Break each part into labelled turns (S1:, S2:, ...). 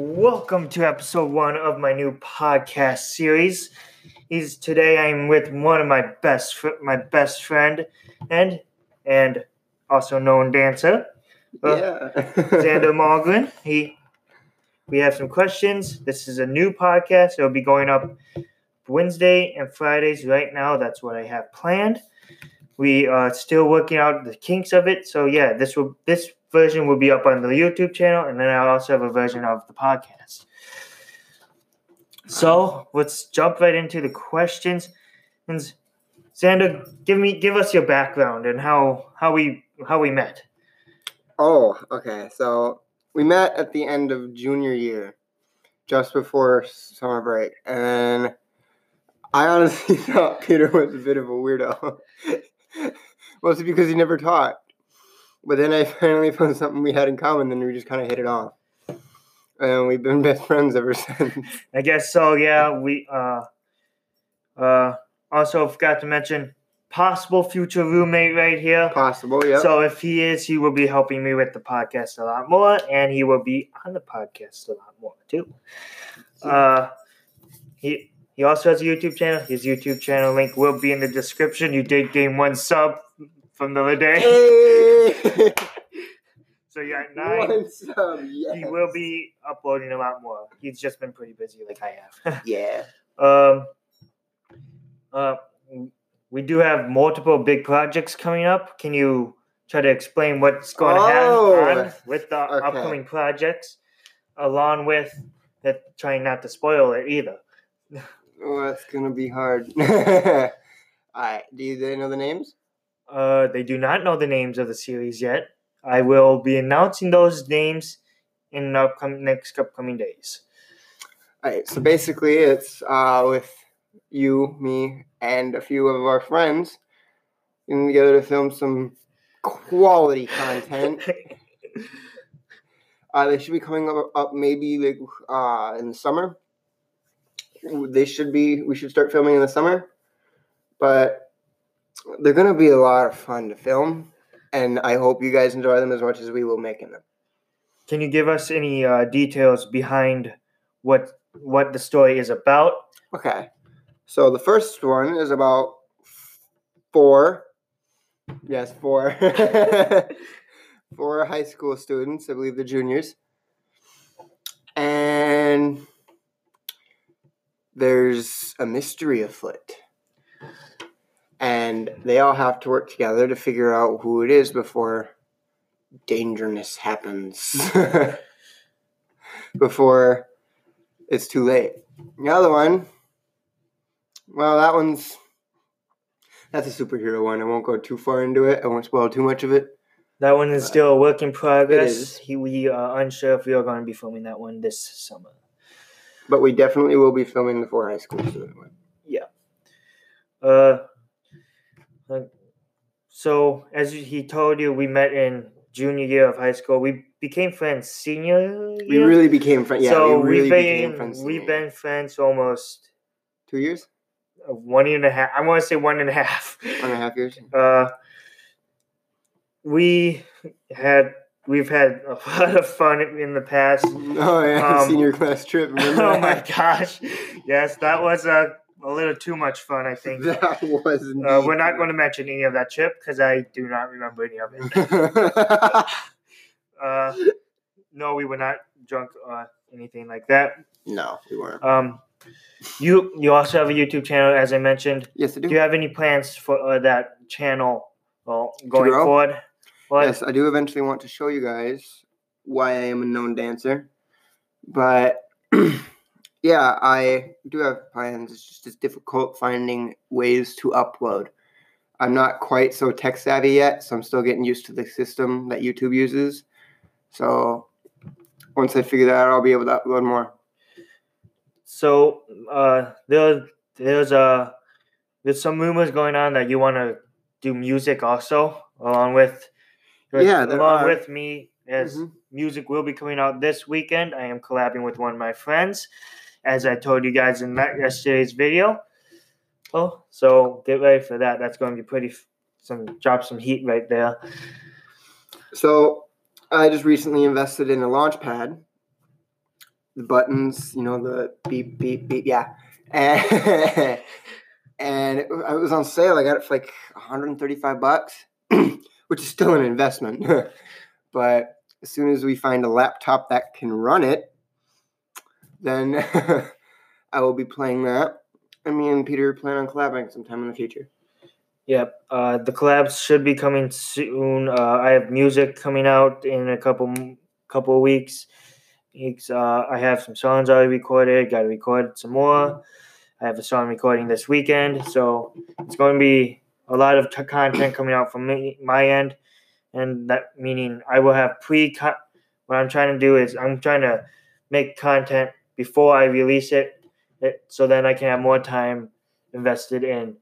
S1: Welcome to episode one of my new podcast series. Is today I'm with one of my best fr- my best friend and and also known dancer, uh,
S2: yeah.
S1: Xander Moglen. He we have some questions. This is a new podcast. It'll be going up Wednesday and Fridays right now. That's what I have planned. We are still working out the kinks of it. So yeah, this will this version will be up on the YouTube channel, and then I also have a version of the podcast. So let's jump right into the questions. And Xander, give me give us your background and how how we how we met.
S2: oh, okay. So we met at the end of junior year, just before summer break, and I honestly thought Peter was a bit of a weirdo, mostly because he never taught. But then I finally found something we had in common, and we just kind of hit it off, and we've been best friends ever since.
S1: I guess so. Yeah, we uh uh also forgot to mention possible future roommate right here.
S2: Possible, yeah.
S1: So if he is, he will be helping me with the podcast a lot more, and he will be on the podcast a lot more too. Uh, he he also has a YouTube channel. His YouTube channel link will be in the description. You did gain one sub from the other day,
S2: Hey!
S1: so at nine.
S2: Yes.
S1: He will be uploading a lot more. He's just been pretty busy, like I have.
S2: Yeah.
S1: Um, uh, we do have multiple big projects coming up. Can you try to explain what's going to
S2: Oh,
S1: happen with the
S2: okay.
S1: upcoming projects, along with that trying not to spoil it either?
S2: Oh, that's gonna be hard. Alright, do you they know the names?
S1: Uh, they do not know the names of the series yet. I will be announcing those names in the upcoming next upcoming days.
S2: Alright, so basically it's uh with you, me, and a few of our friends getting together to film some quality content. Uh, they should be coming up, up maybe like uh in the summer. They should be. We should start filming in the summer, but they're gonna be a lot of fun to film, and I hope you guys enjoy them as much as we will making them.
S1: Can you give us any uh, details behind what what the story is about?
S2: Okay, so the first one is about four. Yes, four. four high school students, I believe they're juniors. And there's a mystery afoot. And they all have to work together to figure out who it is before dangerousness happens. before it's too late. The other one, well, that one's that's a superhero one. I won't go too far into it. I won't spoil too much of it.
S1: That one is still a work in progress. He, we are unsure if we are going to be filming that one this summer.
S2: But we definitely will be filming the four high school student one.
S1: Uh, uh, so as he told you, we met in junior year of high school. We became friends senior year.
S2: We really became friends. Yeah,
S1: so
S2: we really
S1: we've
S2: became
S1: been
S2: friends.
S1: we've been friends almost
S2: two years,
S1: uh, one and a half. I want to say one and a half.
S2: one and a half years.
S1: Uh, we had we've had a lot of fun in the past.
S2: Oh yeah,
S1: Um,
S2: senior class trip. Remember
S1: oh my gosh! Yes, that was a a little too much fun. I think.
S2: That was.
S1: Uh, we're not going to mention any of that trip because I do not remember any of it. Uh, no, we were not drunk or anything like that.
S2: no, we weren't.
S1: Um, you you also have a YouTube channel, as I mentioned.
S2: Yes, I do.
S1: Do you have any plans for uh, that channel? Well, going forward. What?
S2: Yes, I do eventually want to show you guys why I am a known dancer. But yeah, I do have plans. It's just it's difficult finding ways to upload. I'm not quite so tech savvy yet, so I'm still getting used to the system that YouTube uses. So once I figure that out, I'll be able to upload more.
S1: So uh, there there's uh, there's some rumors going on that you want to do music also, along with
S2: Yeah,
S1: along
S2: are.
S1: with me as
S2: Mhm.
S1: music will be coming out this weekend. I am collabing with one of my friends, as I told you guys in that yesterday's video. Oh, so get ready for that. That's going to be pretty. Some drop some heat right there.
S2: So I just recently invested in a launch pad the buttons, you know, the beep, beep, beep, yeah. And, and it, it was on sale. I got it for like 135 bucks, which is still an investment. but as soon as we find a laptop that can run it, then I will be playing that. And me and Peter plan on collabing sometime in the future.
S1: Yep. Uh, the collabs should be coming soon. Uh, I have music coming out in a couple couple of weeks. weeks. Uh, I have some songs already recorded. Got to record some more. I have a song recording this weekend, so it's going to be a lot of t- content coming out from me, my end, and that meaning I will have pre. Cut. What I'm trying to do is I'm trying to make content before I release it, it so then I can have more time invested in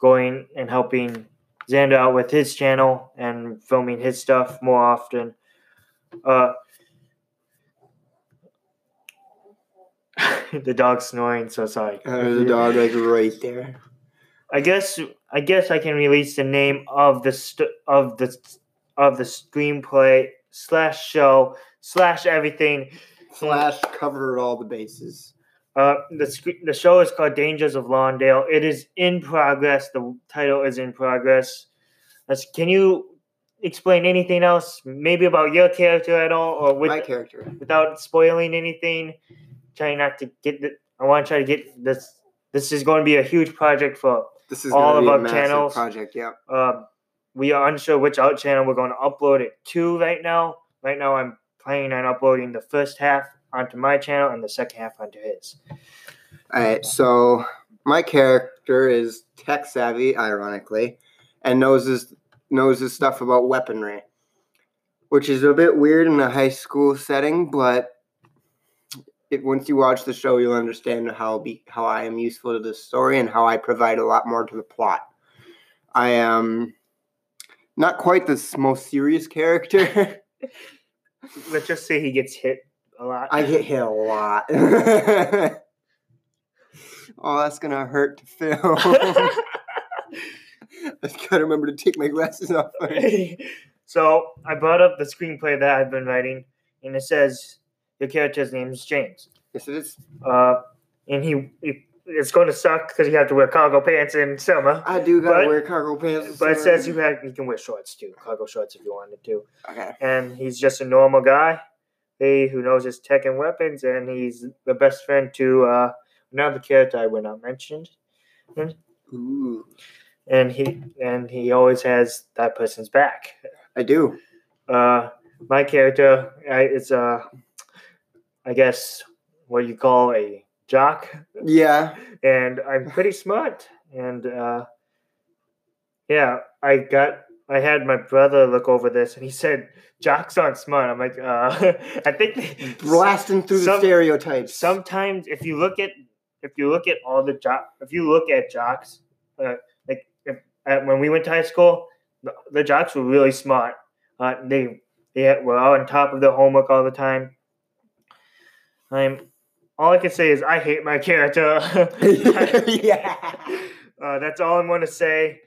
S1: going and helping Xander out with his channel and filming his stuff more often. Uh, the dog's snoring, so sorry.
S2: Uh, a dog like right there.
S1: I guess I guess I can release the name of the st- of the of the screenplay slash show slash everything
S2: slash covered all the bases.
S1: Uh, the the show is called Dangers of Lawndale. It is in progress. The title is in progress. Can you explain anything else, maybe about your character at all, or with
S2: my character,
S1: without spoiling anything? Trying not to get the. I want to try to get this. This is going to be a huge project for
S2: this is
S1: all of our
S2: channels. Project, yeah.
S1: Um, we are unsure which out channel we're going to upload it to right now. Right now, I'm planning on uploading the first half onto my channel and the second half onto his.
S2: All right, so my character is tech savvy, ironically, and knows his knows his stuff about weaponry, which is a bit weird in a high school setting, but it, once you watch the show, you'll understand how be how I am useful to the story and how I provide a lot more to the plot. I am not quite the most serious character.
S1: Let's just say he gets hit a lot.
S2: I get hit a lot. oh, that's gonna hurt to film. I gotta remember to take my glasses off.
S1: so I brought up the screenplay that I've been writing, and it says your character's name is James.
S2: Yes, it is.
S1: Uh, and he, he it's going to suck because you have to wear cargo pants in summer.
S2: I do gotta but, wear cargo pants.
S1: But it says you have you can wear shorts too, cargo shorts if you wanted to.
S2: Okay.
S1: And he's just a normal guy he who knows his tech and weapons, and he's the best friend to uh, another character I will not mention.
S2: Ooh.
S1: And he and he always has that person's back.
S2: I do.
S1: Uh, my character I, is uh, I guess what you call a jock.
S2: Yeah.
S1: And I'm pretty smart, and uh, yeah, I got I had my brother look over this and he said, Jocks aren't smart. I'm like, uh, I think
S2: blasting through some, the stereotypes.
S1: Sometimes if you look at if you look at all the jock if you look at jocks, uh, like if, when we went to high school, the, the jocks were really smart. Uh, they they were all on top of their homework all the time. I'm all I can say is I hate my character.
S2: yeah.
S1: Uh, that's all I'm going to say.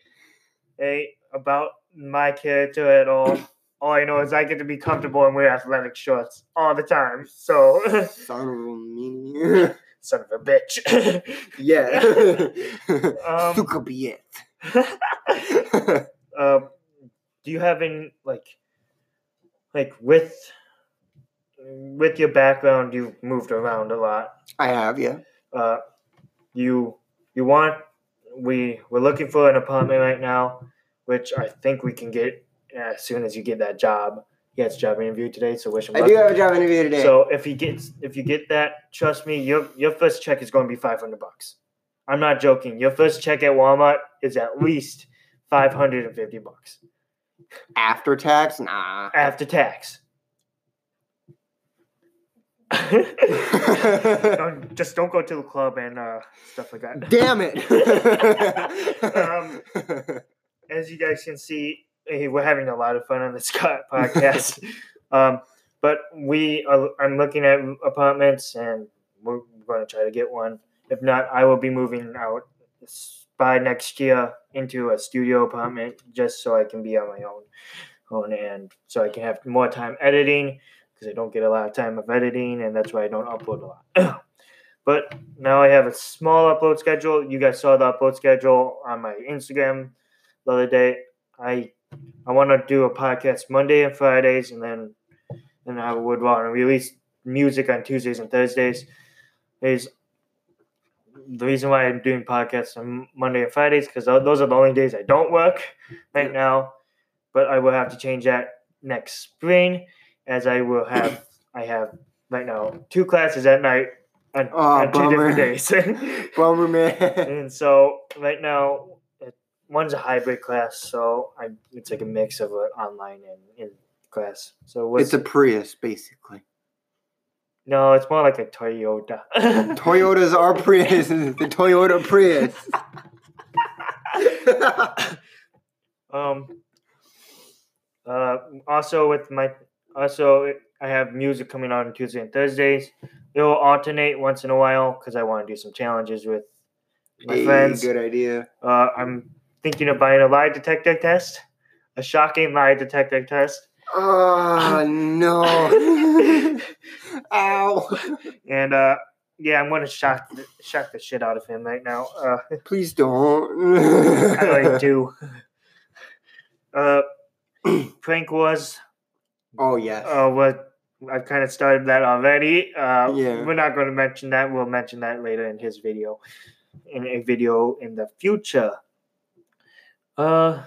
S1: Hey, about my character at all. all I know is I get to be comfortable and wear athletic shorts all the time. So
S2: son of a meanie.
S1: son of a bitch.
S2: yeah.
S1: um,
S2: could be
S1: it. um, do you have any like like with with your background you've moved around a lot.
S2: I have, yeah.
S1: Uh you you want we we're looking for an apartment right now which I think we can get as soon as you get that job. He has a job interview today, so wish him
S2: I luck. do have a job interview today.
S1: So if he gets if you get that, trust me, your your first check is going to be five hundred bucks. I'm not joking. Your first check at Walmart is at least five hundred and fifty bucks.
S2: After tax, nah.
S1: After tax. Don't, just don't go to the club and uh, stuff like that.
S2: Damn it.
S1: um, as you guys can see, eh, we're having a lot of fun on this podcast. um, but we are, I'm looking at apartments and we're going to try to get one. If not, I will be moving out by next year into a studio apartment just so I can be on my own, own and so I can have more time editing. Because I don't get a lot of time of editing, and that's why I don't upload a lot. but now I have a small upload schedule. You guys saw the upload schedule on my Instagram the other day. I I want to do a podcast Monday and Fridays, and then and I would want to release music on Tuesdays and Thursdays. Is the reason why I'm doing podcasts on Monday and Fridays because those are the only days I don't work right now. But I will have to change that next spring, as I will have I have right now two classes at night on,
S2: Oh,
S1: on two different days.
S2: Bummer, man.
S1: and so right now it, one's a hybrid class, so I it's like a mix of an online and in class. So what's,
S2: It's a Prius, basically.
S1: no, it's more like a Toyota.
S2: Toyotas are Prius. the Toyota Prius.
S1: Um. Uh. Also, with my also, I have music coming out on Tuesday and Thursdays. It will alternate once in a while because I want to do some challenges with my
S2: Hey,
S1: friends.
S2: Good idea.
S1: Uh, I'm thinking of buying a lie detector test, a shocking lie detector test,
S2: Oh no! Ow!
S1: and uh, yeah, I'm gonna shock the, shock the shit out of him right now. Uh,
S2: Please don't.
S1: I do. Uh, prank wars.
S2: Oh yes.
S1: Uh, what I've kind of started that already. Uh,
S2: Yeah.
S1: We're not going to mention that. We'll mention that later in his video, in a video in the future. Uh,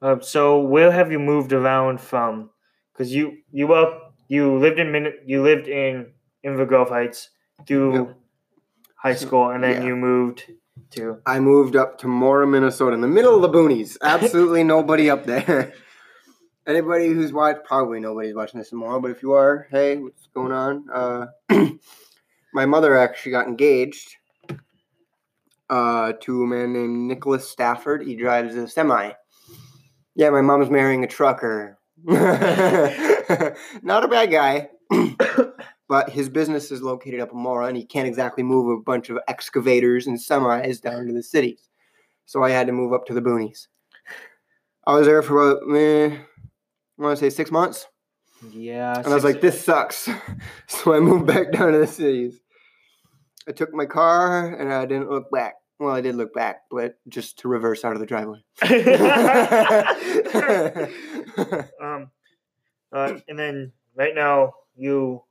S1: uh so where have you moved around from? Because you you were you lived in Min- you lived in Inver Grove Heights through
S2: Yep.
S1: high school, and then
S2: Yeah.
S1: you moved to
S2: I moved up to Mora, Minnesota, in the middle of the boonies. Absolutely nobody up there. Anybody who's watched, probably nobody's watching this tomorrow, but if you are, hey, what's going on? Uh, my mother actually got engaged uh, to a man named Nicholas Stafford. He drives a semi. Yeah, my mom's marrying a trucker. Not a bad guy. but his business is located up in Mora, and he can't exactly move a bunch of excavators and semis down to the cities. So I had to move up to the boonies. I was there for about, eh, I want to say six months,
S1: yeah.
S2: and I was like, "This sucks." So I moved back down to the cities. I took my car, and I didn't look back. Well, I did look back, but just to reverse out of the driveway.
S1: um, uh, and then right now you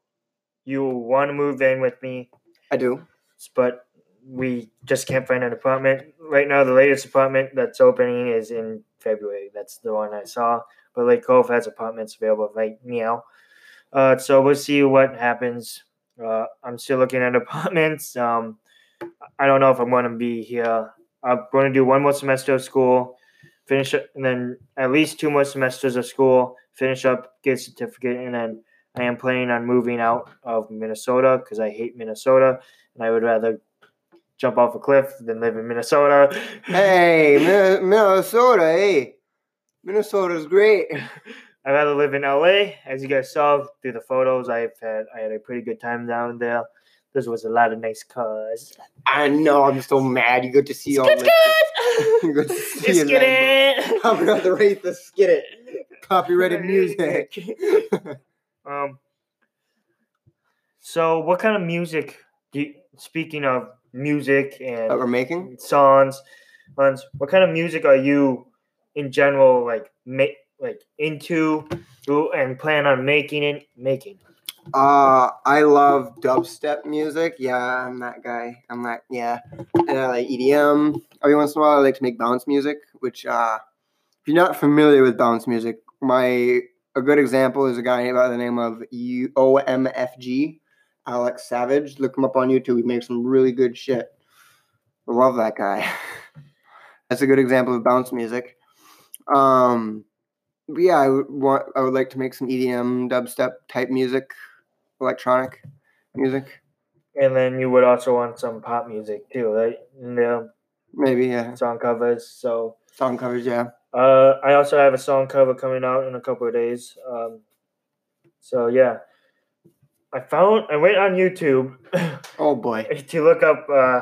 S1: you want to move in with me,
S2: I do.
S1: but we just can't find an apartment right now. The latest apartment that's opening is in February. That's the one I saw. But Lake Cove has apartments available right now. Uh, so we'll see what happens. Uh, I'm still looking at apartments. Um, I don't know if I'm going to be here. I'm going to do one more semester of school, finish it, and then at least two more semesters of school, finish up, get a certificate, and then I am planning on moving out of Minnesota because I hate Minnesota and I would rather jump off a cliff than live in Minnesota.
S2: Hey, Minnesota. Hey, Minnesota's great.
S1: I'd rather live in LA. As you guys saw through the photos, I've had I had a pretty good time down there. This was a lot of nice cars.
S2: I know. I'm so mad. You get to see all
S1: Skit,
S2: the. You get to see it,
S1: get
S2: man.
S1: it.
S2: I'm not the race to skid it. Copyrighted music.
S1: um. So, what kind of music? Do you, speaking of music
S2: that we're
S1: and
S2: making.
S1: songs, songs, what kind of music are you, in general, like make like into, and plan on making it making?
S2: Uh, I love dubstep music. Yeah, I'm that guy. I'm that. Yeah, and I like EDM. Every once in a while, I like to make bounce music. Which, uh, if you're not familiar with bounce music, my a good example is a guy by the name of U- OMFG, Alex Savage. Look him up on YouTube. He makes some really good shit. I love that guy. That's a good example of bounce music. Um, but yeah, I would want. I would like to make some EDM, dubstep type music, electronic music.
S1: And then you would also want some pop music too, right? And, uh,
S2: Maybe yeah,
S1: song covers. So
S2: song covers. Yeah.
S1: uh, I also have a song cover coming out in a couple of days. Um, so yeah, I found I went on YouTube
S2: Oh boy.
S1: to look up uh,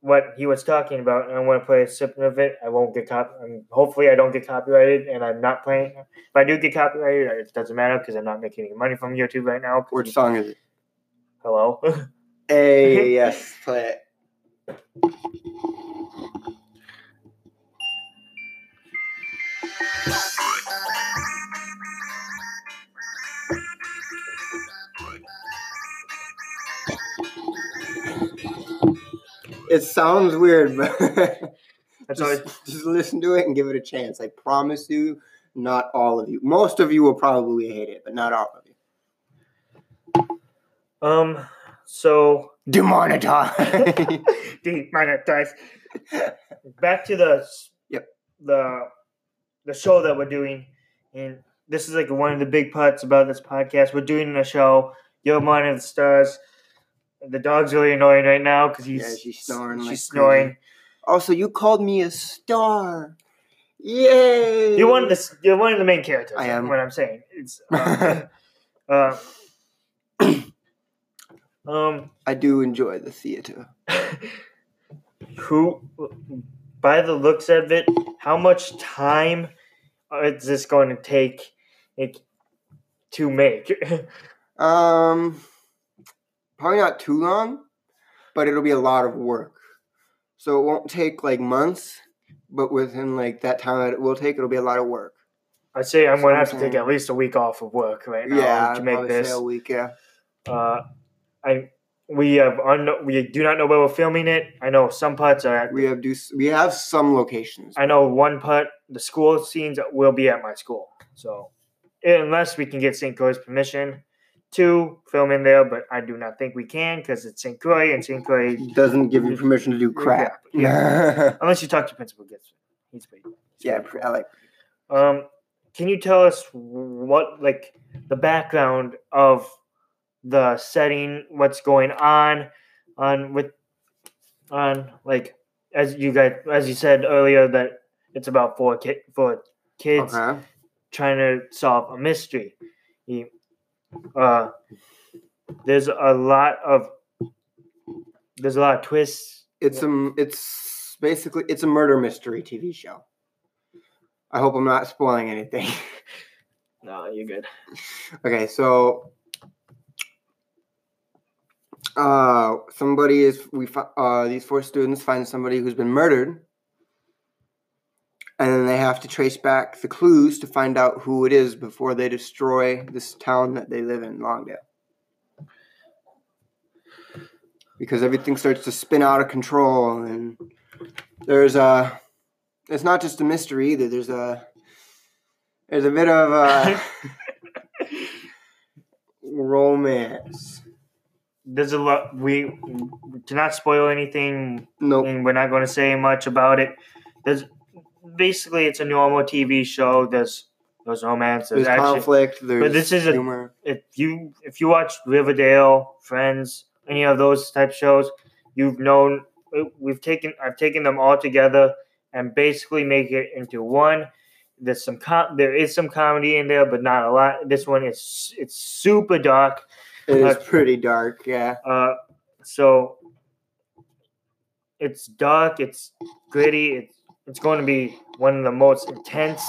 S1: what he was talking about, and I want to play a sip of it. I won't get cop. Um, hopefully, I don't get copyrighted, and I'm not playing. If I do get copyrighted, it doesn't matter because I'm not making any money from YouTube right now.
S2: Which song is it?
S1: Hello.
S2: Hey, yes, play it. It sounds weird, but
S1: That's
S2: just, just listen to it and give it a chance. I promise you, not all of you. Most of you will probably hate it, but not all of you.
S1: Um. So
S2: demonetize.
S1: demonetize. Back to the
S2: Yep.
S1: the the show that we're doing, and this is like one of the big parts about this podcast. We're doing a show. You're one of the stars. The dog's really annoying right now because he's
S2: Yeah, she's snoring
S1: She's
S2: like
S1: snoring.
S2: also, you called me a star. Yay!
S1: You're one of the you're one of the main characters.
S2: I am.
S1: What I'm saying. It's uh, uh, um
S2: I do enjoy the theater.
S1: who by the looks of it, how much time is this going to take it to make?
S2: Um, probably not too long, but it'll be a lot of work. So it won't take like months, but within like that time that it will take, it'll be a lot of work.
S1: I'd say I'm going to have to take at least a week off of work right now
S2: yeah,
S1: to make this.
S2: a week. Yeah,
S1: Uh, I we have un- we do not know where we're filming it. I know some parts are at
S2: we have do we have some locations.
S1: I know one part, the school scenes will be at my school. So, unless we can get St. Croix's permission to film in there, but I do not think we can because it's St. Croix and St. Croix.
S2: Doesn't give you permission to do crap.
S1: Yeah. Unless you talk to Principal Gibson, he's pretty. he's
S2: yeah,
S1: pretty
S2: pr- I like.
S1: Um, can you tell us what, like, the background of the setting, what's going on, on with, on like, as you guys, as you said earlier, that it's about four kid, four kids
S2: Okay.
S1: trying to solve a mystery. He, uh, there's a lot of there's a lot of twists.
S2: It's um, it's basically it's a murder mystery TV show. I hope I'm not spoiling anything.
S1: No, you're good.
S2: Okay, so uh, somebody is we fi- uh these four students find somebody who's been murdered, and then they have to trace back the clues to find out who it is before they destroy this town that they live in, Lawndale. Because everything starts to spin out of control, and there's a. It's not just a mystery either. There's a. There's a bit of uh, romance.
S1: There's a lot. We, cannot spoil anything,
S2: Nope.
S1: and we're not going to say much about it. There's basically it's a normal TV show. There's there's romance. There's,
S2: There's
S1: action.
S2: conflict. There's
S1: this is a-
S2: humor.
S1: if you if you watch Riverdale, Friends, any of those type shows, you've known we've taken I've taken them all together and basically make it into one. There's some com- there is some comedy in there, but not a lot. This one is it's super dark.
S2: It is
S1: uh,
S2: pretty dark. Yeah.
S1: Uh, so it's dark. It's gritty. It's it's going to be one of the most intense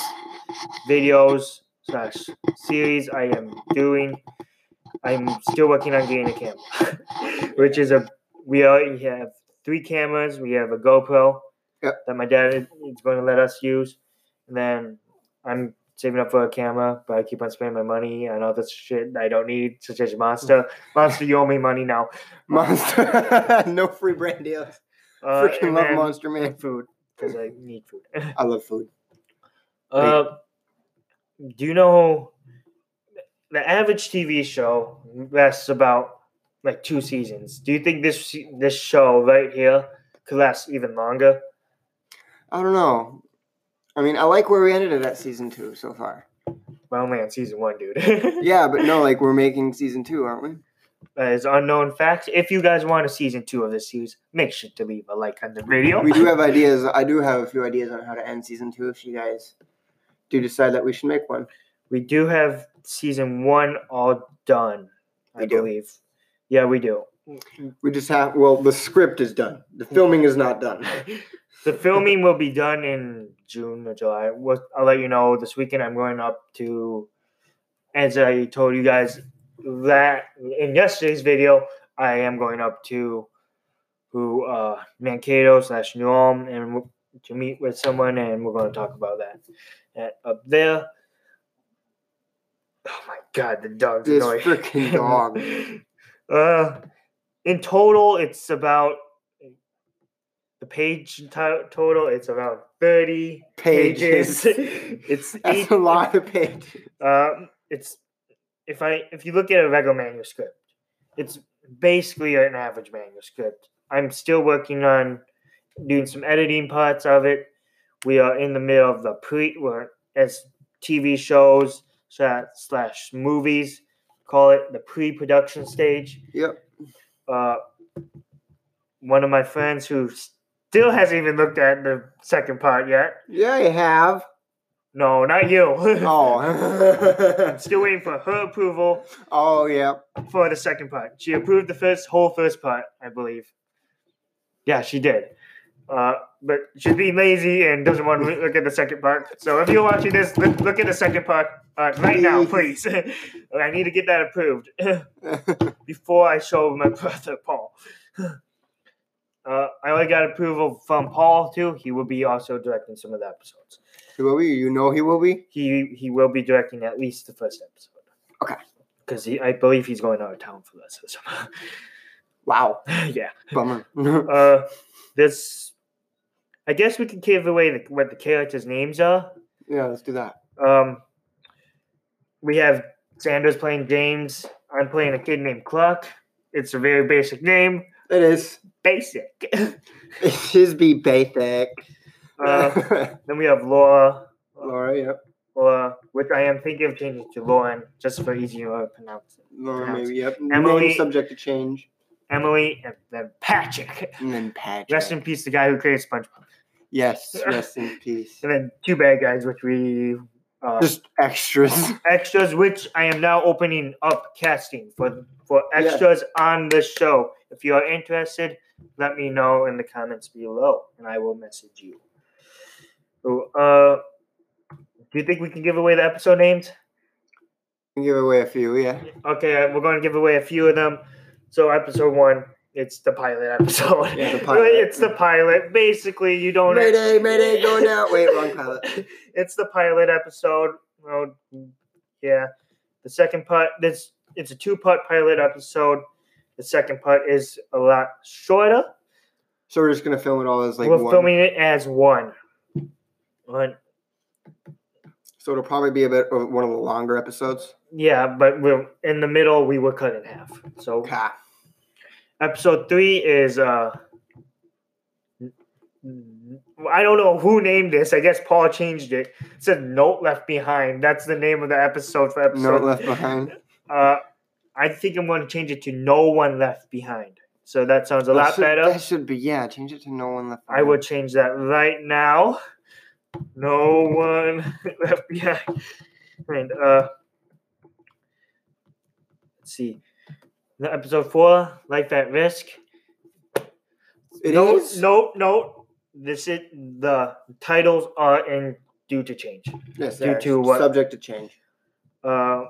S1: videos slash series I am doing. I'm still working on getting a camera, which is a we already have three cameras. We have a GoPro
S2: Yep.
S1: that my dad is going to let us use, and then I'm saving up for a camera, but I keep on spending my money on all this shit I don't need, such as Monster. Monster, you owe me money now.
S2: Monster. no free brand deals.
S1: Uh,
S2: Freaking love Monster Man.
S1: food because I need food.
S2: I love food.
S1: uh, do you know the average TV show lasts about like two seasons? Do you think this this show right here could last even longer?
S2: I don't know. I mean, I like where we ended it at season two so far.
S1: Well, only on season one, dude.
S2: Yeah, but no, like we're making season two, aren't we?
S1: That is unknown facts. If you guys want a season two of this series, make sure to leave a like on the video.
S2: We do have ideas. I do have a few ideas on how to end season two if you guys do decide that we should make one.
S1: We do have season one all done, I
S2: We do.
S1: believe. Yeah, we do.
S2: We just have. Well, the script is done. The filming is not done.
S1: The filming will be done in June or July. What I'll let you know this weekend. I'm going up to, as I told you guys that in yesterday's video, I am going up to who uh, Mankato slash New Ulm and to meet with someone, and we're going to talk about that. And up there. Oh my God, the dog's
S2: This
S1: annoying.
S2: freaking dog.
S1: uh, in total, it's about the page to- total. It's about thirty pages.
S2: Pages.
S1: it's
S2: That's
S1: eight.
S2: a lot of pages.
S1: Um, it's if I if you look at a regular manuscript, it's basically an average manuscript. I'm still working on doing some editing parts of it. We are in the middle of the pre, we're, as TV shows slash, slash movies call it the pre-production stage.
S2: Yep.
S1: Uh, one of my friends who still hasn't even looked at the second part yet.
S2: Yeah, I have.
S1: No, not you.
S2: Oh.
S1: I'm still waiting for her approval
S2: oh, yeah.
S1: for the second part. She approved the first whole first part, I believe. Yeah, she did. Uh, but she's being lazy and doesn't want to look at the second part. So if you're watching this, look, look at the second part uh, right now, please. I need to get that approved before I show my brother Paul. Uh, I only got approval from Paul too. He will be also directing some of the episodes.
S2: He will be. You know he will be.
S1: He he will be directing at least the first episode.
S2: Okay.
S1: Because I believe he's going out of town for this. So,
S2: Wow.
S1: yeah.
S2: Bummer.
S1: Uh, this. I guess we can give away the, what the characters' names are.
S2: yeah, let's do that.
S1: Um, we have Xander's playing James. I'm playing a kid named Clark. It's a very basic name.
S2: It is.
S1: Basic.
S2: It should be basic.
S1: Uh, then we have Laura.
S2: Laura, yep.
S1: Laura, which I am thinking of changing to Lauren just for easier to pronounce.
S2: Laura,
S1: Pronounce
S2: maybe, yep.
S1: Emily-
S2: Name subject to change.
S1: Emily and then Patrick.
S2: And then Patrick.
S1: Rest in peace, the guy who created SpongeBob.
S2: yes, rest in peace.
S1: And then two bad guys, which we uh,
S2: Just extras.
S1: extras, which I am now opening up casting for for
S2: Yeah.
S1: extras on the show. If you are interested, let me know in the comments below, and I will message you. So, uh, do you think we can give away the episode names?
S2: Give away a few, yeah.
S1: Okay, uh, we're going to give away a few of them. So, episode one, it's the pilot episode.
S2: Yeah, the pilot.
S1: it's the pilot. Basically, you don't.
S2: Mayday, mayday, going down. Wait, wrong pilot.
S1: it's the pilot episode. Well, yeah. The second part, this it's a two-part pilot episode. The second part is a lot shorter.
S2: So we're just gonna film it all as like
S1: We're
S2: one.
S1: filming it as one. One.
S2: So it'll probably be a bit of one of the longer episodes.
S1: Yeah, but we're in the middle. We were cut in half. So episode three is uh. I don't know who named this. I guess Paul changed it. It said "Note Left Behind." That's the name of the episode for episode.
S2: Note left behind.
S1: Uh, I think I'm going to change it to "No One Left Behind." So that sounds a
S2: That
S1: lot
S2: should-
S1: better.
S2: That should be yeah. Change it to no one left.
S1: I
S2: behind.
S1: would change that right now. No one left behind. And uh, let's see. The episode four, life at risk.
S2: It
S1: no,
S2: is?
S1: no, no. This is the titles are in due to change.
S2: Yes,
S1: due to what-
S2: Subject to change.
S1: Uh,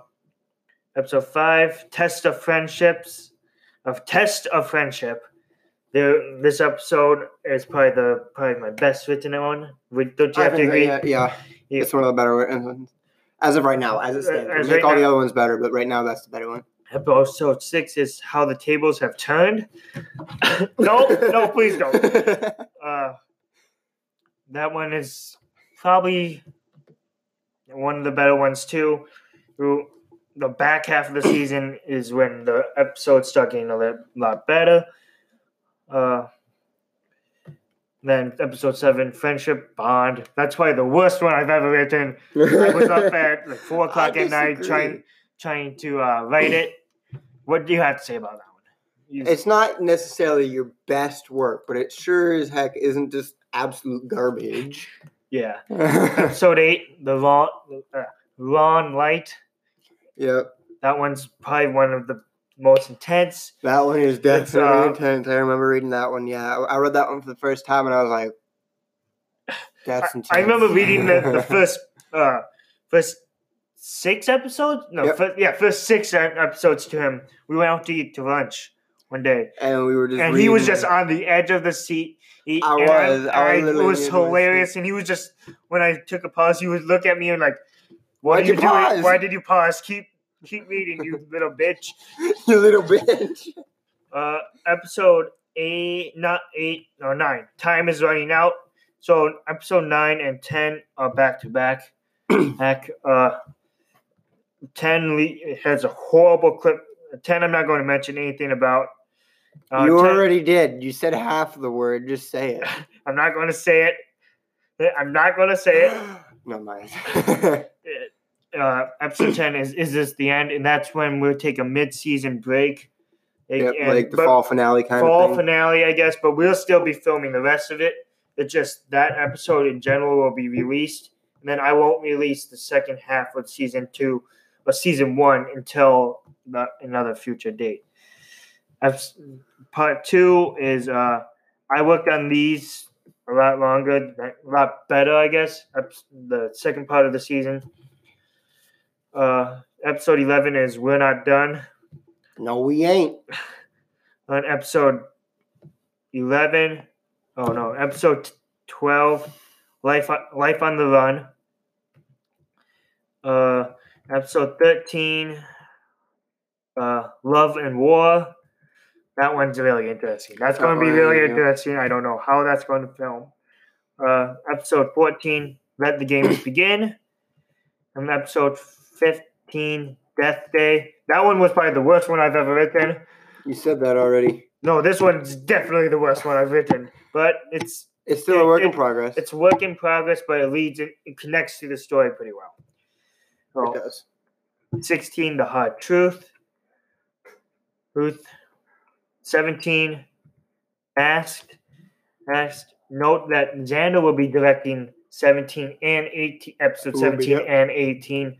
S1: episode five, test of friendships, of test of friendship. There, this episode is probably the probably my best written one. Would- Don't you
S2: I
S1: have to agree?
S2: yeah, yeah,
S1: Yeah.
S2: it's one of the better ones. As of right now, as it stands,
S1: As
S2: we make
S1: right
S2: all the other ones better, but right now that's the better one.
S1: Episode six is how the tables have turned. no, no, please don't. Uh, that one is probably one of the better ones too. The back half of the season is when the episodes start getting a lot better. Uh, then episode seven, friendship bond. That's probably the worst one I've ever written. I was up at like four o'clock at night trying trying to uh, write it. What do you have to say about that one? You-
S2: It's not necessarily your best work, but it sure as heck isn't just absolute garbage.
S1: yeah. Episode eight, the lawn, uh, lawn light.
S2: yep.
S1: That one's probably one of the most intense.
S2: That one is definitely
S1: uh,
S2: intense. I remember reading that one. Yeah, I I read that one for the first time, and I was like, "That's intense."
S1: I remember reading the, the first uh first six episodes. No,
S2: Yep.
S1: fir- yeah, first six episodes to him. We went out to eat to lunch one day,
S2: and we were just.
S1: and he was just
S2: it.
S1: on the edge of the seat. He,
S2: I was. I was
S1: it was
S2: near the edge of the
S1: hilarious, and he was just when I took a pause, he would look at me and like, "What
S2: Why'd
S1: are you,
S2: you
S1: doing?
S2: pause?"
S1: Why did you pause? Keep keep reading, you little bitch."
S2: you little bitch.
S1: Uh, episode eight, not eight or nine. Time is running out. So episode nine and ten are back to back. Back. Uh, ten le- has a horrible clip. Ten, I'm not going to mention anything about. Uh,
S2: you
S1: 10
S2: already did. You said half the word. Just say it.
S1: I'm not going to say it. I'm not going to say it.
S2: no mind.
S1: Uh, episode ten is is this the end? And that's when we'll take a mid-season break.
S2: yep,
S1: And-
S2: like the fall finale kind
S1: fall
S2: of thing.
S1: finale, I guess, but we'll still be filming the rest of it. It's just that episode in general will be released, and then I won't release the second half of season two or season one until the, another future date. Ep- Part two is uh, I worked on these a lot longer, a lot better, I guess. The second part of the season. Uh, episode eleven is we're not done.
S2: No, we ain't.
S1: on episode 11 oh no episode 12 life on, life on the run. Uh episode 13 uh love and war. That one's really interesting. That's going to be really interesting. I don't know how that's going to film. Uh episode 14 let the games begin. And episode 15 death day that one was probably the worst one i've ever written
S2: You said that already.
S1: no, this one's definitely the worst one I've written, but it's
S2: It's still a
S1: It-
S2: work in progress.
S1: it's work in progress, but it leads it, it connects to the story pretty well.
S2: it does.
S1: 16, the hard truth. Ruth, 17, asked, asked. Note that Xander will be directing 17 and 18, episode
S2: Will be,
S1: 17
S2: yep.
S1: and 18,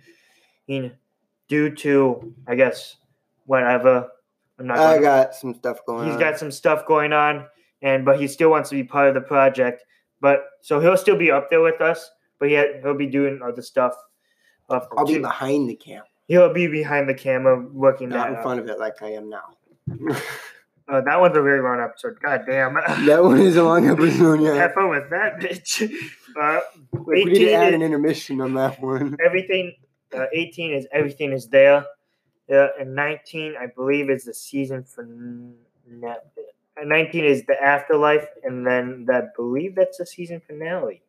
S1: due to, I guess, whatever. I'm not.
S2: I got some stuff going
S1: he's
S2: on.
S1: got some stuff going on and but he still wants to be part of the project but so he'll still be up there with us but he he'll be doing other stuff
S2: I'll be behind the camera,
S1: he'll be behind the camera working
S2: not
S1: that
S2: in
S1: out.
S2: front of it like I am now.
S1: Uh, that one's a very long episode god damn
S2: that one is a long episode, yeah.
S1: have fun with that bitch uh,
S2: Like, we need to add an intermission on that one.
S1: everything uh, 18 is everything is there. Yeah, and 19 i believe is the season for 19 is the afterlife and then that believe that's the season finale.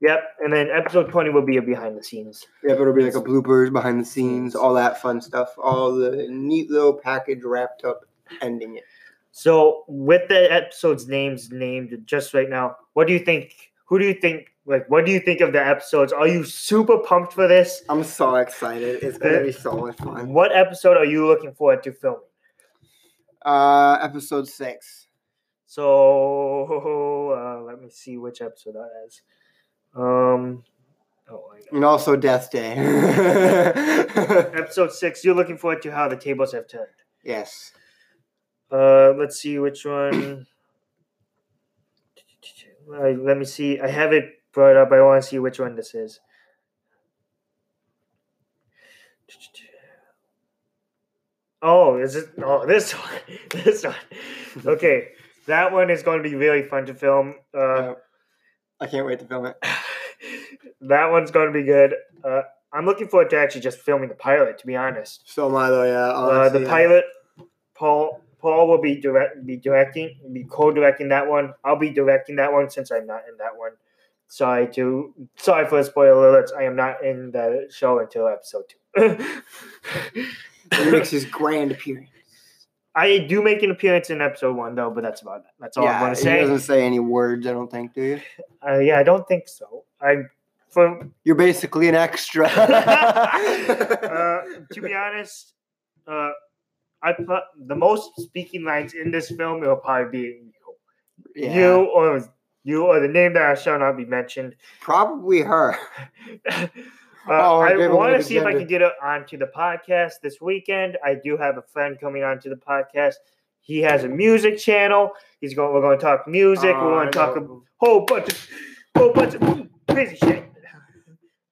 S1: Yep and then episode 20 will be a behind the scenes.
S2: Yep, it'll be like a bloopers, behind the scenes, all that fun stuff, all the neat little package wrapped up, ending it.
S1: so with the episodes names named just right now what do you think who do you think like what do you think of the episodes are you super pumped for this
S2: I'm so excited. It's gonna be so much fun.
S1: what episode are you looking forward to filming
S2: Uh, episode six.
S1: So uh, let me see which episode that is. Um, oh,
S2: And also Death Day.
S1: episode six. You're looking forward to how the tables have turned.
S2: yes.
S1: Uh, let's see which one. Uh, let me see. I have it brought up. I want to see which one this is. Oh, is it? Oh, this one. This one. Okay, that one is going to be really fun to film. Uh.
S2: I can't wait to film it.
S1: that one's going to be good. Uh, I'm looking forward to actually just filming the pilot. To be honest,
S2: So am I though, yeah.
S1: uh,
S2: honestly,
S1: the
S2: yeah.
S1: pilot, Paul Paul will be direct be directing, be co-directing that one. I'll be directing that one since I'm not in that one. Sorry to sorry for the spoiler alerts. I am not in the show until episode
S2: He
S1: two.
S2: makes his grand appearance.
S1: I do make an appearance in episode one though, but that's about it. That's all
S2: yeah,
S1: going to say.
S2: he doesn't say any words, I don't think, do you?
S1: Uh, yeah, I don't think so. I for
S2: You're basically an extra.
S1: uh, to be honest, uh, I put the most speaking lines in this film will probably be you,
S2: yeah,
S1: you or you or the name that I shall not be mentioned.
S2: probably her.
S1: Uh,
S2: Oh, I
S1: I
S2: gave away
S1: want to see if I can get it onto the podcast this weekend. I do have a friend coming onto the podcast. He has a music channel. He's going. We're going to talk music.
S2: Oh,
S1: we're going to talk a whole bunch of whole bunch of crazy shit.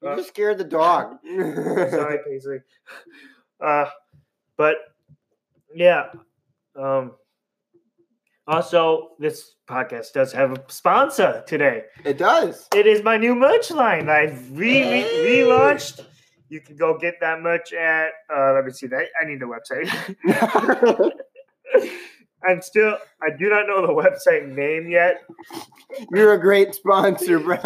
S2: You
S1: Uh,
S2: just scared the dog.
S1: Sorry, Paisley. Uh, but yeah. Um. Also, this podcast does have a sponsor today.
S2: It does.
S1: It is my new merch line. I've re- re- relaunched. You can go get that merch at. Uh, let me see that. I need the website. I'm still. I do not know the website name yet.
S2: You're a great sponsor, bro.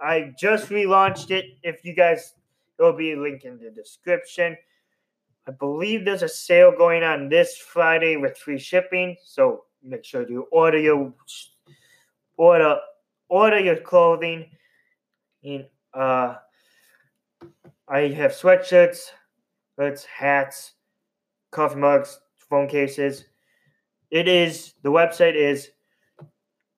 S1: I just relaunched it. If you guys, there'll be a link in the description. I believe there's a sale going on this Friday with free shipping. So make sure you order your order order your clothing. In uh, I have sweatshirts, hats, coffee mugs, phone cases. It is the website is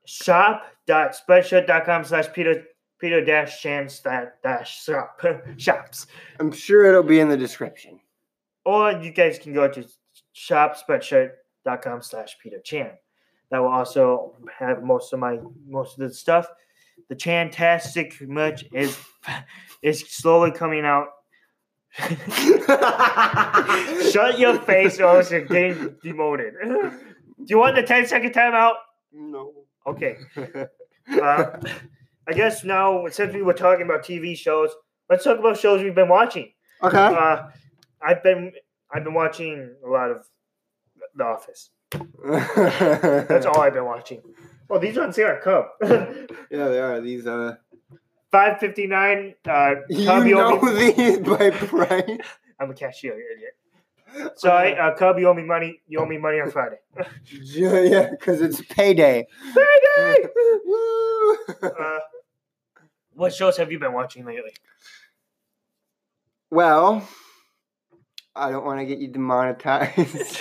S1: shop.spreadshirt.com slash Peter Peter dash chance that dash shop shops.
S2: I'm sure it'll be in the description.
S1: Or you guys can go to shopspreadshirt.com slash Peter Chan. That will also have most of my most of the stuff. The Chantastic merch is is slowly coming out. Shut your face or else you're getting demoted. Do you want the 10 second timeout?
S2: no.
S1: Okay. Uh, I guess now, since we were talking about TV shows, let's talk about shows we've been watching.
S2: Okay.
S1: Uh, I've been I've been watching a lot of The Office. That's all I've been watching. Well, these ones here are Cub.
S2: yeah, they are. These uh
S1: Five fifty nine. Uh,
S2: you
S1: Cub, you owe
S2: know
S1: me-
S2: these by price.
S1: I'm a cashier, you idiot. Sorry, uh, Cub, you owe me money. You owe me money on Friday.
S2: Yeah, because it's payday.
S1: Friday.
S2: Woo!
S1: uh, what shows have you been watching lately?
S2: well, I don't want to get you demonetized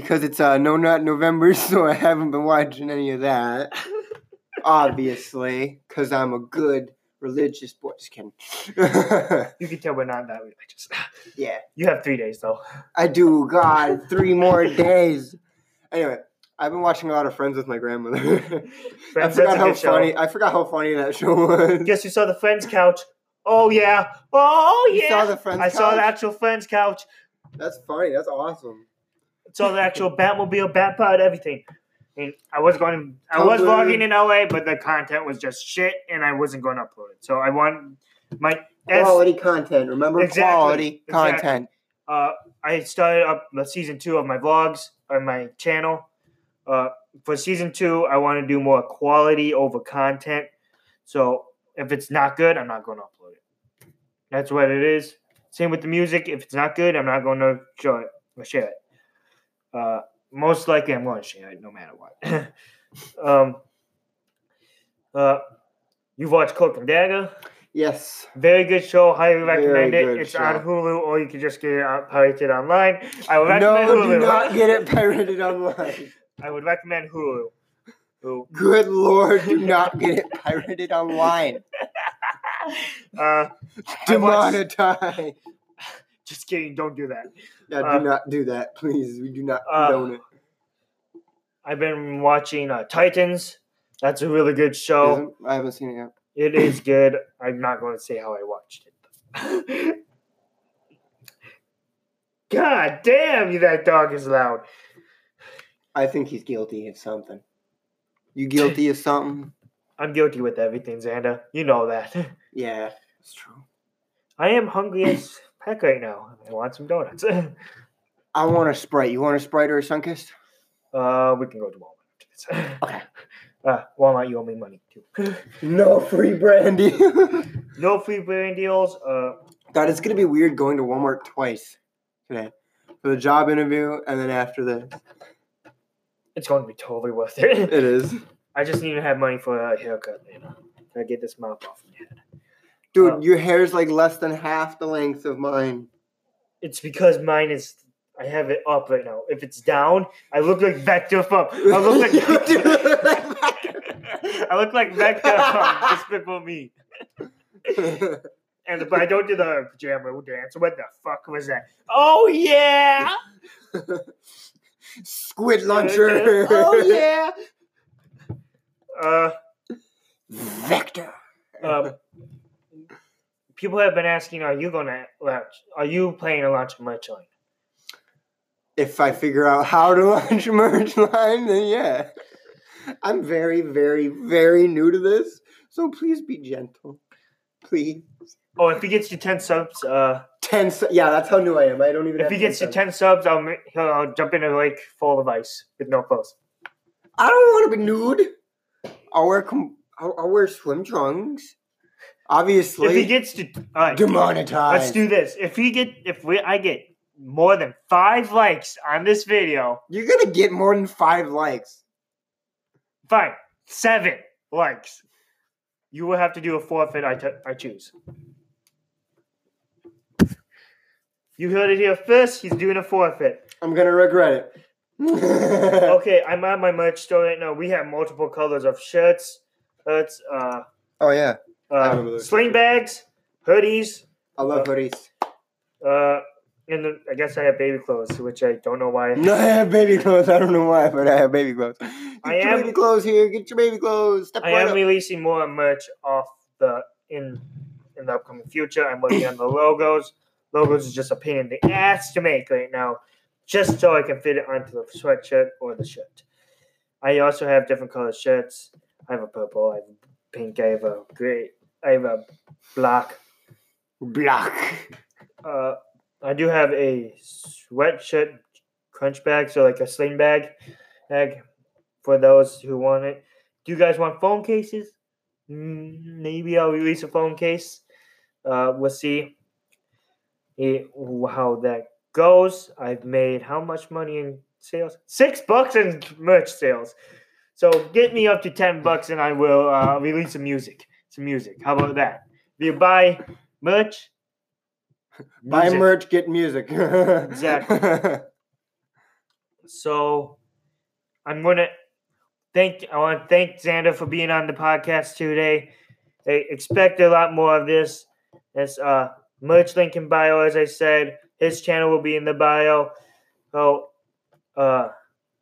S2: because it's uh no not November, so I haven't been watching any of that. Obviously, because I'm a good religious boy. Just kidding.
S1: You can tell we're not that religious.
S2: yeah,
S1: You have three days though.
S2: I do. God, three more days. Anyway, I've been watching a lot of Friends with my grandmother. I
S1: Friends, that's
S2: forgot how
S1: good show.
S2: funny. I forgot how funny that show was.
S1: Guess you saw the Friends couch. Oh yeah. Oh yeah.
S2: You saw the Friends
S1: I saw the actual Friends couch.
S2: That's funny. That's awesome.
S1: Saw the actual Batmobile, Batpod, everything. And I was going. I was vlogging in LA, but the content was just shit, and I wasn't going to upload it. So I want my.
S2: Quality content. Remember
S1: Exactly,
S2: quality
S1: exactly.
S2: content.
S1: uh, I started up the season two of my vlogs on my channel. Uh, for season two, I want to do more quality over content. So if it's not good, I'm not going to upload it. That's what it is. Same with the music. If it's not good, I'm not going to show it or share it. Uh, most likely, I'm going to share it no matter what. um, uh, you've watched Cloak and Dagger.
S2: Yes.
S1: Very good show. Highly recommend it. It's
S2: show.
S1: on Hulu, or you can just get it out, pirated online. I would recommend
S2: No,
S1: Hulu.
S2: do not get it pirated online.
S1: I would recommend Hulu. Hulu.
S2: Good lord, do not get it pirated online.
S1: Uh,
S2: Demonetize.
S1: Just kidding. Don't do that.
S2: Yeah, do
S1: Uh,
S2: not do that, please. We do not
S1: uh,
S2: condone it.
S1: I've been watching uh, Titans. That's a really good show.
S2: Isn't- I haven't seen it yet.
S1: It is good. I'm not going to say how I watched it. God damn, you! That dog is loud.
S2: I think he's guilty of something. You guilty of something?
S1: I'm guilty with everything, Xander. You know that.
S2: Yeah, it's true.
S1: I am hungry as heck right now. I want some donuts.
S2: I want a Sprite. You want a Sprite or a Sunkist?
S1: uh, we can go to Walmart after this.
S2: Okay.
S1: Uh, Walmart, you owe me money too.
S2: No free brandy.
S1: no free brand deals. Uh,
S2: God, it's gonna be weird going to Walmart twice today for the job interview and then after this.
S1: it's going to be totally worth it.
S2: It is,
S1: I just need to have money for a haircut. You know, I get this mop off my head.
S2: Dude.
S1: Oh.
S2: your hair's like less than half the length of mine.
S1: It's because mine is. I have it up right now. If it's down, I look like Vector from. I look like. I look like Vector from Despicable Me. And but I don't do the pajama dance. What the fuck was that? Oh yeah!
S2: Squid launcher.
S1: oh yeah! Uh,
S2: Vector.
S1: um, people have been asking, are you gonna launch? Are you planning to launch a merch line?
S2: If I figure out how to launch a merch line, then yeah. I'm very, very, very new to this, so please be gentle. Please.
S1: Oh, if he gets to ten subs, uh,
S2: Ten. Su- yeah, that's how new I am. I don't even.
S1: if he gets to
S2: subs.
S1: ten subs, I'll, he'll, I'll jump in a lake full of ice with no clothes.
S2: I don't want to be nude. I'll wear. Com- I'll, I'll wear swim trunks. Obviously.
S1: If he gets to, right,
S2: demonetized.
S1: let's do this. If he get, if we, I get more than five likes on this video,
S2: You're gonna get more than five likes.
S1: fine, seven likes, you will have to do a forfeit. I, t- I choose. You heard it here first. He's doing a forfeit.
S2: I'm gonna regret it.
S1: Okay, I'm on my merch store right now. We have multiple colors of shirts, shirts, uh,
S2: oh yeah,
S1: uh,
S2: those.
S1: sling bags, hoodies,
S2: I love hoodies.
S1: uh, and then I guess I have baby clothes, which I don't know why.
S2: No, I have baby clothes. I don't know why, but I have baby clothes. Get
S1: I
S2: your
S1: am-
S2: baby clothes here. Get your baby clothes. Step
S1: I
S2: right
S1: am
S2: up.
S1: releasing more merch off the in in the upcoming future. I'm working on the logos. Logos is just a pain in the ass to make right now, just so I can fit it onto the sweatshirt or the shirt. I also have different colored shirts. I have a purple. I have a pink. I have a gray. I have a black.
S2: Black.
S1: Uh, I do have a sweatshirt crunch bag, so like a sling bag, bag for those who want it. Do you guys want phone cases? Mm, Maybe I'll release a phone case. Uh, we'll see eh, how that goes. I've made how much money in sales? Six bucks in merch sales. So get me up to ten bucks, and I will uh, release some music. Some music. How about that? If you buy merch,
S2: Buy merch, get music.
S1: Exactly. So I'm gonna thank I want to thank Xander for being on the podcast today. I expect a lot more of this. It's uh merch link in bio, as I said. His channel will be in the bio. So uh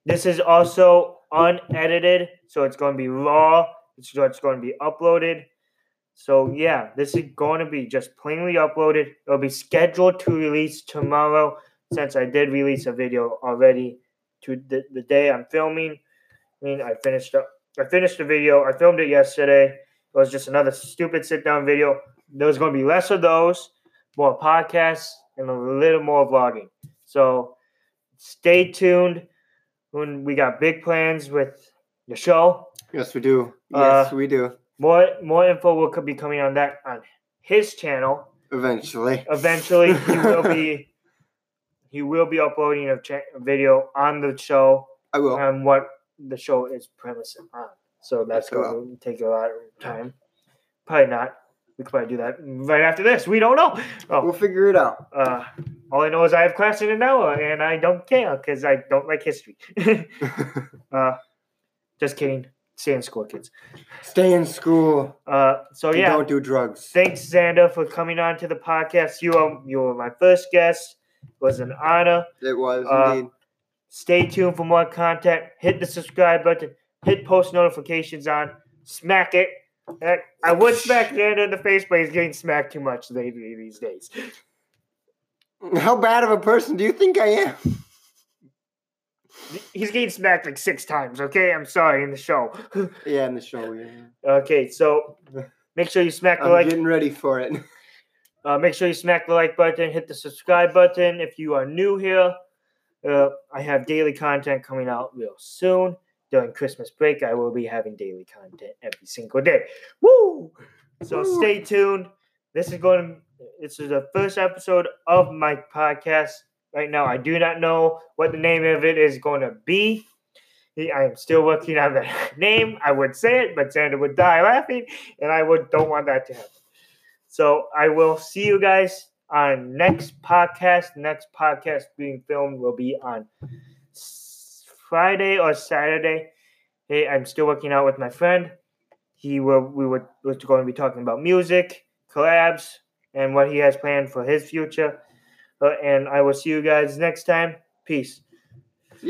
S1: this is also unedited, so it's gonna be raw. It's it's going to be uploaded. So yeah, this is going to be just plainly uploaded. It'll be scheduled to release tomorrow since I did release a video already to the, the day I'm filming. I mean, I finished up. I finished the video. I filmed it yesterday. It was just another stupid sit down video. There's going to be less of those, more podcasts, and a little more vlogging. So stay tuned. When we got big plans with the show,
S2: yes, we do.
S1: Uh,
S2: Yes, we do.
S1: More more info will be coming on that on his channel.
S2: Eventually.
S1: Eventually, he will be he will be uploading a, cha- a video on the show
S2: I will.
S1: on what the show is premised on. So that's going to take a lot of time. Probably not. We could probably do that right after this. We don't know.
S2: We'll
S1: Oh,
S2: figure it out.
S1: uh, all I know is I have class in an hour, and I don't care because I don't like history. uh, just kidding. Stay in school, kids.
S2: Stay in school.
S1: Uh, so
S2: and
S1: yeah,
S2: Don't do drugs.
S1: thanks Xander for coming on to the podcast. You are you were my first guest. It was an honor.
S2: It was
S1: Uh,
S2: indeed.
S1: Stay tuned for more content. Hit the subscribe button. Hit post notifications on. Smack it. I would smack Xander in the face, but he's getting smacked too much lately these days.
S2: How bad of a person do you think I am?
S1: He's getting smacked like six times. Okay, I'm sorry in the show.
S2: Yeah, in the show. Yeah.
S1: okay, so make sure you smack the
S2: I'm
S1: like.
S2: getting ready for it.
S1: Uh, make sure you smack the like button, hit the subscribe button if you are new here. Uh, I have daily content coming out real soon. During Christmas break, I will be having daily content every single day. Woo! So
S2: Woo.
S1: stay tuned. This is going. To, This is the first episode of my podcast. Right now, I do not know what the name of it is going to be. I am still working on the name. I would say it, but Xander would die laughing, and I would don't want that to happen. So I will see you guys on next podcast. Next podcast being filmed will be on Friday or Saturday. Hey, I'm still working out with my friend. He will. We were, we're going to be talking about music, collabs and what he has planned for his future. Uh, and I will see you guys next time. Peace.